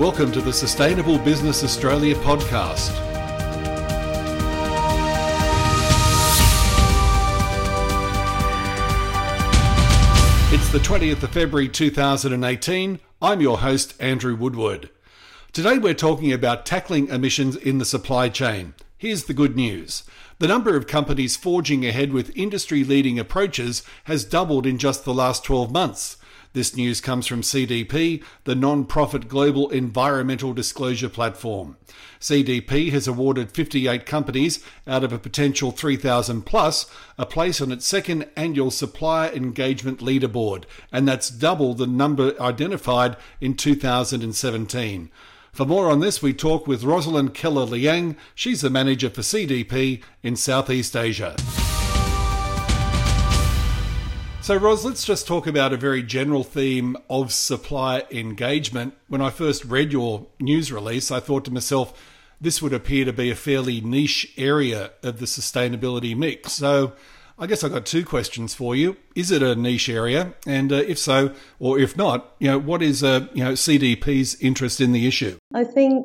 Welcome to the Sustainable Business Australia podcast. It's the 20th of February 2018. I'm your host, Andrew Woodward. Today we're talking about tackling emissions in the supply chain. Here's the good news. The number of companies forging ahead with industry leading approaches has doubled in just the last 12 months. This news comes from CDP, the non profit global environmental disclosure platform. CDP has awarded 58 companies out of a potential 3,000 plus a place on its second annual supplier engagement leaderboard, and that's double the number identified in 2017. For more on this, we talk with Rosalind Keller Liang. She's the manager for CDP in Southeast Asia. So, Ros, let's just talk about a very general theme of supplier engagement. When I first read your news release, I thought to myself, this would appear to be a fairly niche area of the sustainability mix. So, I guess I've got two questions for you. Is it a niche area? And uh, if so, or if not, you know, what is uh, you know CDP's interest in the issue? I think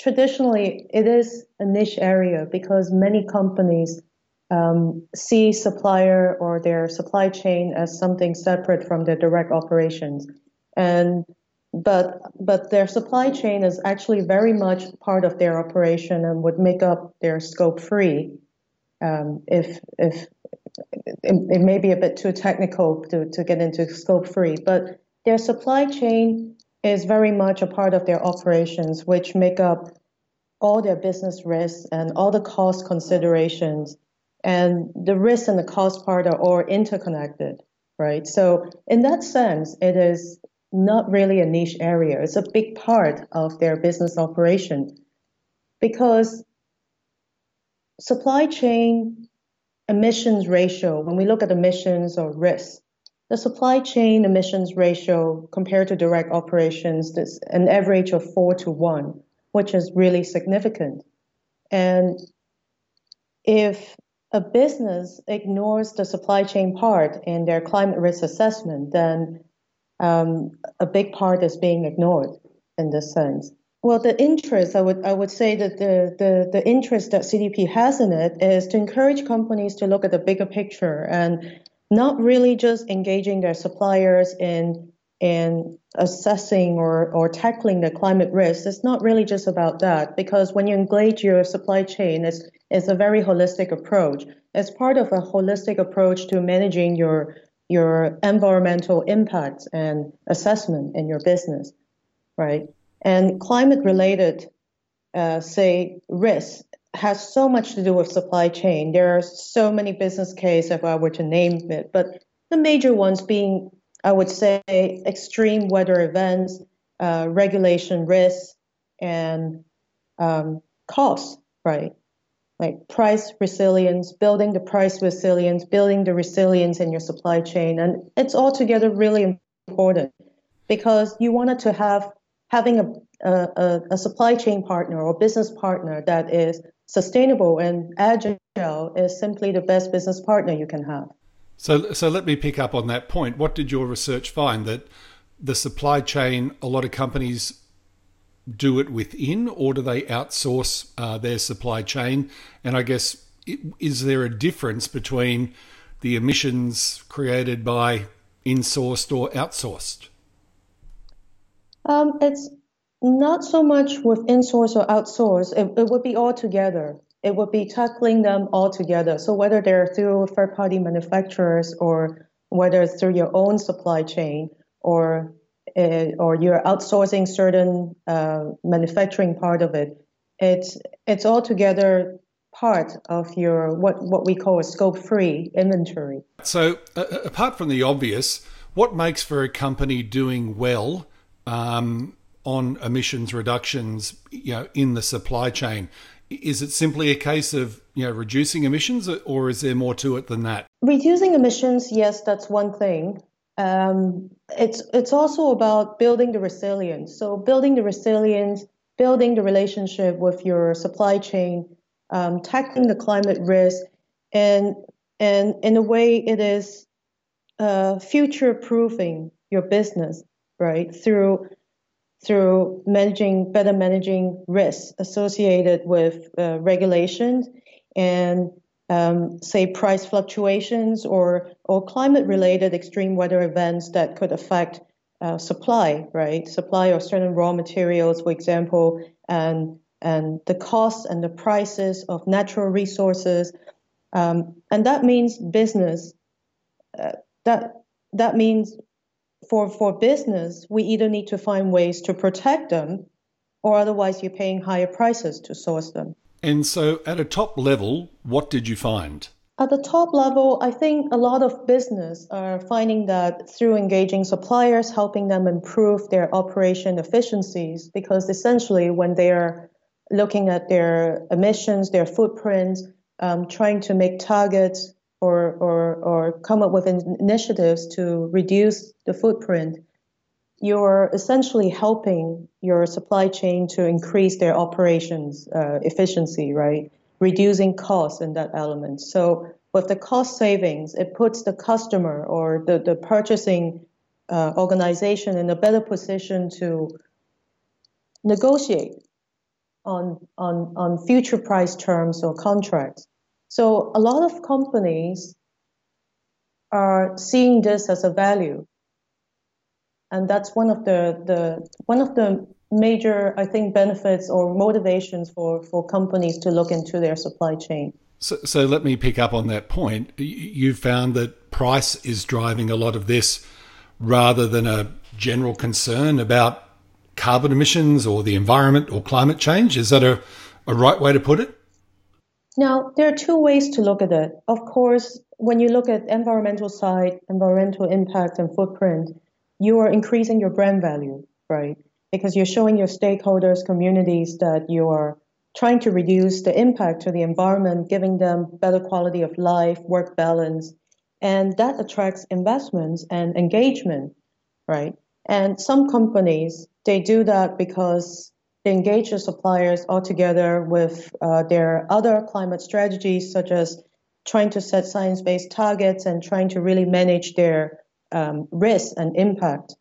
traditionally it is a niche area because many companies um, see supplier or their supply chain as something separate from their direct operations, and but but their supply chain is actually very much part of their operation and would make up their scope free. Um, if if it, it, may be a bit too technical to, to get into scope free, but their supply chain is very much a part of their operations, which make up all their business risks and all the cost considerations and the risk and the cost part are all interconnected, right? So in that sense, it is not really a niche area. It's a big part of their business operation because supply chain emissions ratio, when we look at emissions or risk, the supply chain emissions ratio compared to direct operations is an average of four to one, which is really significant. And if a business ignores the supply chain part in their climate risk assessment, then um, a big part is being ignored in this sense. Well, the interest, I would, I would say that the, the, the interest that CDP has in it is to encourage companies to look at the bigger picture and not really just engaging their suppliers in in assessing or, or tackling the climate risk, it's not really just about that because when you engage your supply chain, it's, it's a very holistic approach. It's part of a holistic approach to managing your, your environmental impacts and assessment in your business, right? And climate related, uh, say, risk has so much to do with supply chain. There are so many business cases if I were to name it, but the major ones being I would say extreme weather events, uh, regulation risks, and um, costs, right? Like price resilience, building the price resilience, building the resilience in your supply chain. And it's altogether really important because you wanted to have having a, a, a supply chain partner or business partner that is sustainable and agile is simply the best business partner you can have. So, so let me pick up on that point. What did your research find that the supply chain? A lot of companies do it within, or do they outsource uh, their supply chain? And I guess is there a difference between the emissions created by insourced or outsourced? Um, it's not so much with insource or outsource. It, it would be all together it would be tackling them all together. So whether they're through third party manufacturers or whether it's through your own supply chain or uh, or you're outsourcing certain uh, manufacturing part of it, it's it's altogether part of your what what we call a scope free inventory. So uh, apart from the obvious, what makes for a company doing well? Um, on emissions reductions, you know, in the supply chain. Is it simply a case of you know reducing emissions, or is there more to it than that? Reducing emissions, yes, that's one thing. Um, it's it's also about building the resilience. So building the resilience, building the relationship with your supply chain, um, tackling the climate risk, and and in a way, it is uh, future proofing your business, right? Through through managing better managing risks associated with uh, regulations and um, say price fluctuations or or climate related extreme weather events that could affect uh, supply right? Supply of certain raw materials for example and and the costs and the prices of natural resources. Um, and that means business uh, that that means for for business, we either need to find ways to protect them, or otherwise you're paying higher prices to source them. And so, at a top level, what did you find? At the top level, I think a lot of business are finding that through engaging suppliers, helping them improve their operation efficiencies, because essentially when they are looking at their emissions, their footprints, um, trying to make targets or, or, or come up with initiatives to reduce the footprint, you're essentially helping your supply chain to increase their operations uh, efficiency, right? Reducing costs in that element. So with the cost savings, it puts the customer or the, the purchasing uh, organization in a better position to negotiate on, on, on future price terms or contracts. So a lot of companies are seeing this as a value. And that's one of the, the one of the major, I think, benefits or motivations for, for companies to look into their supply chain. So, so let me pick up on that point. You found that price is driving a lot of this rather than a general concern about carbon emissions or the environment or climate change. Is that a, a right way to put it? Now, there are two ways to look at it. Of course, when you look at environmental side, environmental impact and footprint, you are increasing your brand value, right? Because you're showing your stakeholders, communities that you are trying to reduce the impact to the environment, giving them better quality of life, work balance, and that attracts investments and engagement, right? And some companies, they do that because engage the suppliers altogether with uh, their other climate strategies, such as trying to set science-based targets and trying to really manage their um, risk and impact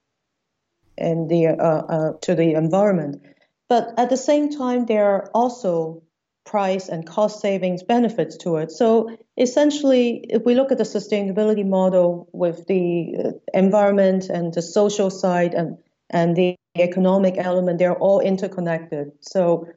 in the uh, uh, to the environment. But at the same time, there are also price and cost savings benefits to it. So essentially, if we look at the sustainability model with the uh, environment and the social side and and the economic element, they're all interconnected. So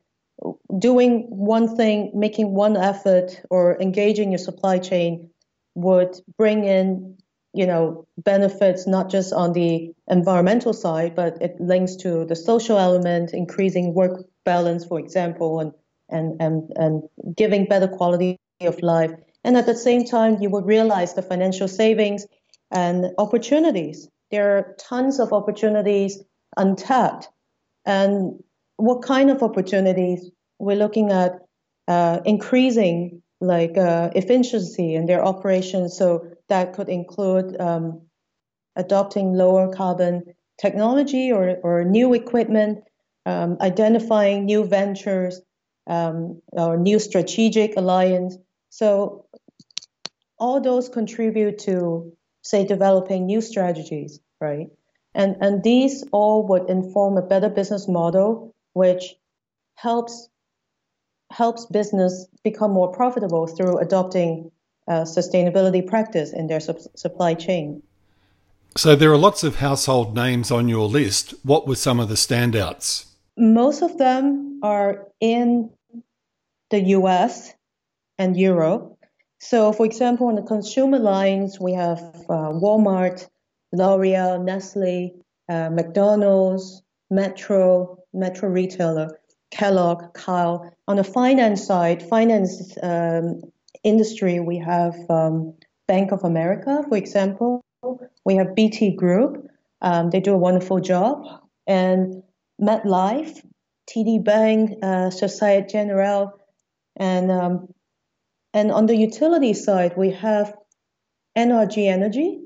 doing one thing, making one effort, or engaging your supply chain would bring in, you know, benefits not just on the environmental side, but it links to the social element, increasing work balance, for example, and and and and giving better quality of life. And at the same time, you would realize the financial savings and opportunities. There are tons of opportunities untapped. And what kind of opportunities we're looking at uh, increasing like uh, efficiency in their operations. So that could include um, adopting lower carbon technology or, or new equipment, um, identifying new ventures um, or new strategic alliance. So all those contribute to, say, developing new strategies, right? And, and these all would inform a better business model, which helps helps business become more profitable through adopting uh, sustainability practice in their su- supply chain. So there are lots of household names on your list. What were some of the standouts? Most of them are in the US and Europe. So, for example, on the consumer lines, we have uh, Walmart, L'Oreal, Nestle, uh, McDonald's, Metro, Metro Retailer, Kellogg, Kao. On the finance side, finance um, industry, we have um, Bank of America, for example. We have BT Group. Um, they do a wonderful job. And MetLife, TD Bank, uh, Societe Generale, and um, and on the utility side, we have NRG Energy,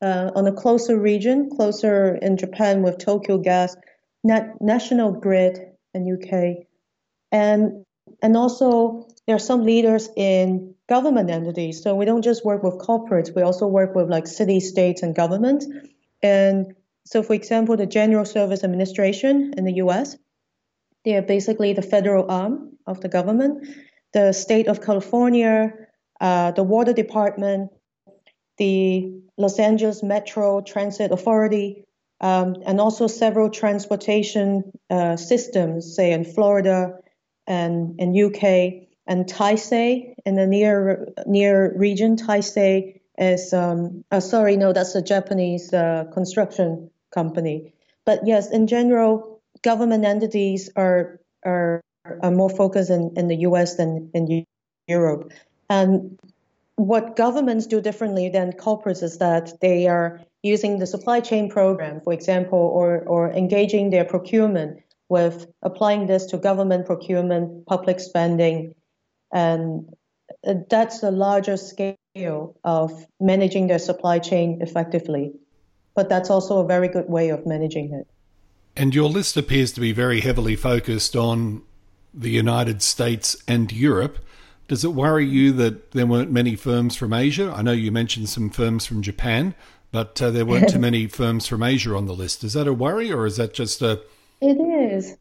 uh, on a closer region, closer in Japan with Tokyo Gas, Nat- National Grid in UK, and and also there are some leaders in government entities. So we don't just work with corporates; we also work with like city, states, and government. And So, for example, the General Service Administration in the US, they are basically the federal arm of the government. The state of California, uh, the Water Department, the Los Angeles Metro Transit Authority, um, and also several transportation uh, systems, say in Florida and in UK, and Taisei in the near near region. Taisei is um, uh, sorry, no, that's a Japanese uh, construction company. But yes, in general, government entities are are, are more focused in, in the U.S. than in Europe, and what governments do differently than corporates is that they are using the supply chain program, for example, or, or engaging their procurement with applying this to government procurement, public spending, and that's a larger scale of managing their supply chain effectively. But that's also a very good way of managing it. And your list appears to be very heavily focused on the United States and Europe. Does it worry you that there weren't many firms from Asia? I know you mentioned some firms from Japan, but uh, there weren't too many firms from Asia on the list. Is that a worry, or is that just a? It is.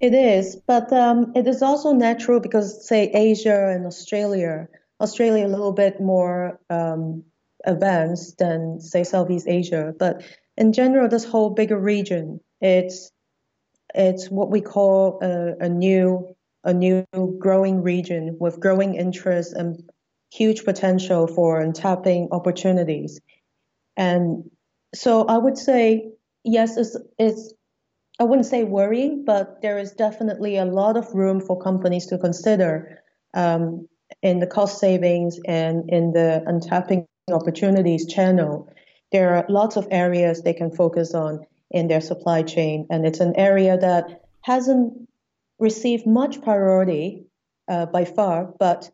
It is, but um, it is also natural because, say, Asia and Australia, Australia a little bit more um, advanced than, say, Southeast Asia. But in general, this whole bigger region, it's it's what we call a, a new a new growing region with growing interest and huge potential for tapping opportunities. And so I would say, yes, it's, it's, I wouldn't say worrying, but there is definitely a lot of room for companies to consider um, in the cost savings and in the untapping opportunities channel. There are lots of areas they can focus on in their supply chain, and it's an area that hasn't received much priority uh, by far, but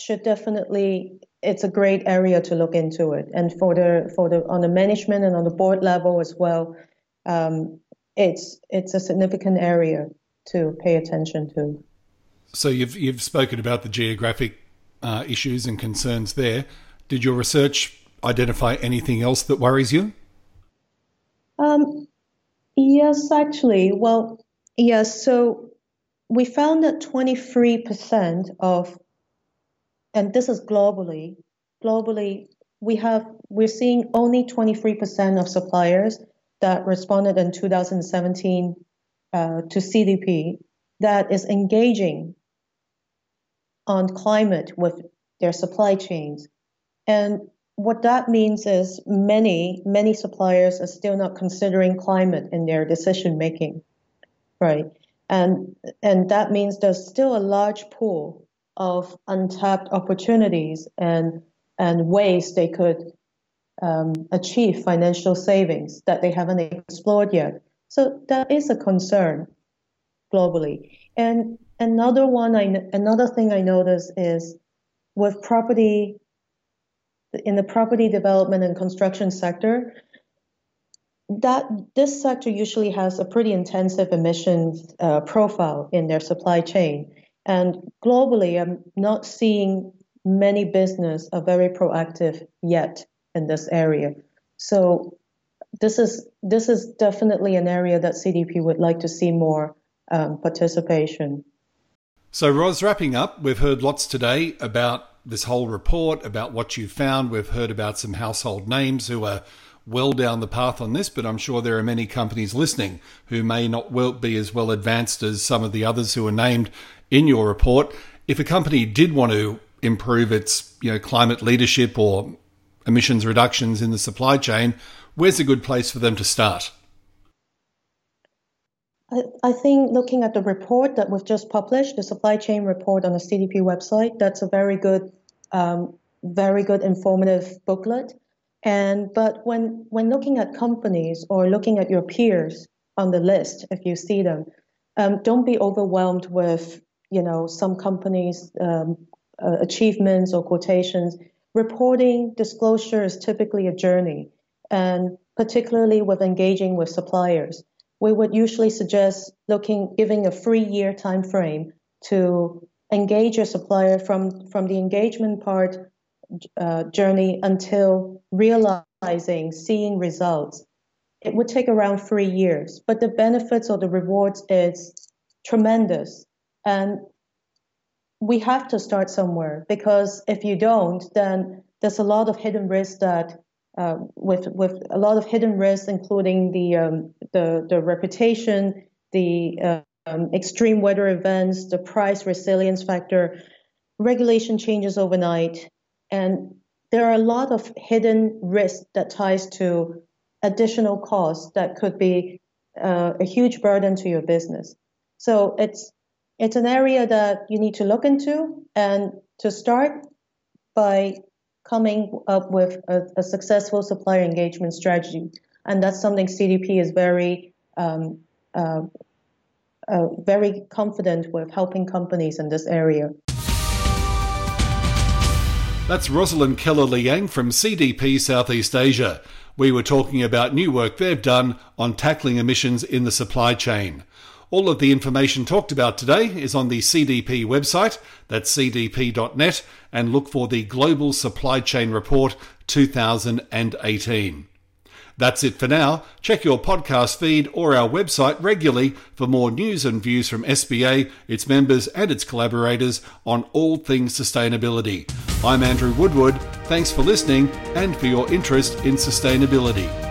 should definitely it's a great area to look into it. And for the for the on the management and on the board level as well, um, it's it's a significant area to pay attention to. So you've you've spoken about the geographic uh, issues and concerns there. Did your research identify anything else that worries you? Um, yes, actually. Well, yes. So we found that 23% of, and this is globally, globally, we have, we're seeing only 23% of suppliers that responded in 2017 uh, to CDP that is engaging on climate with their supply chains. And what that means is many, many suppliers are still not considering climate in their decision making, right? And, and that means there's still a large pool of untapped opportunities and, and ways they could um, achieve financial savings that they haven't explored yet. So that is a concern globally. And another one, I, another thing I notice is with property, in the property development and construction sector, that this sector usually has a pretty intensive emissions uh, profile in their supply chain. And globally, I'm not seeing many business are very proactive yet in this area. So this is this is definitely an area that CDP would like to see more um, participation. So, Ros, wrapping up, we've heard lots today about this whole report, about what you found. We've heard about some household names who are well down the path on this, but I'm sure there are many companies listening who may not well be as well advanced as some of the others who are named in your report. If a company did want to improve its you know climate leadership or emissions reductions in the supply chain, where's a good place for them to start? I, think looking at the report that we've just published, the supply chain report on the CDP website, that's a very good, um, very good informative booklet and but when when looking at companies or looking at your peers on the list, if you see them, um, don't be overwhelmed with you know some companies' um, uh, achievements or quotations. Reporting disclosure is typically a journey, and particularly with engaging with suppliers, we would usually suggest looking giving a three year time frame to engage your supplier from from the engagement part uh, journey until realizing, seeing results. it would take around three years, but the benefits or the rewards is tremendous. And we have to start somewhere because if you don't, then there's a lot of hidden risks that uh, with with a lot of hidden risks, including the um, the the reputation, the uh, um, extreme weather events, the price resilience factor, regulation changes overnight, and there are a lot of hidden risks that ties to additional costs that could be uh, a huge burden to your business. So it's it's an area that you need to look into, and to start by coming up with a, a successful supplier engagement strategy, and that's something CDP is very um, uh, uh, very confident with helping companies in this area. That's Rosalind Keller Liang from CDP Southeast Asia. We were talking about new work they've done on tackling emissions in the supply chain. All of the information talked about today is on the CDP website, that's cdp.net, and look for the Global Supply Chain Report 2018. That's it for now. Check your podcast feed or our website regularly for more news and views from SBA, its members, and its collaborators on all things sustainability. I'm Andrew Woodward. Thanks for listening and for your interest in sustainability.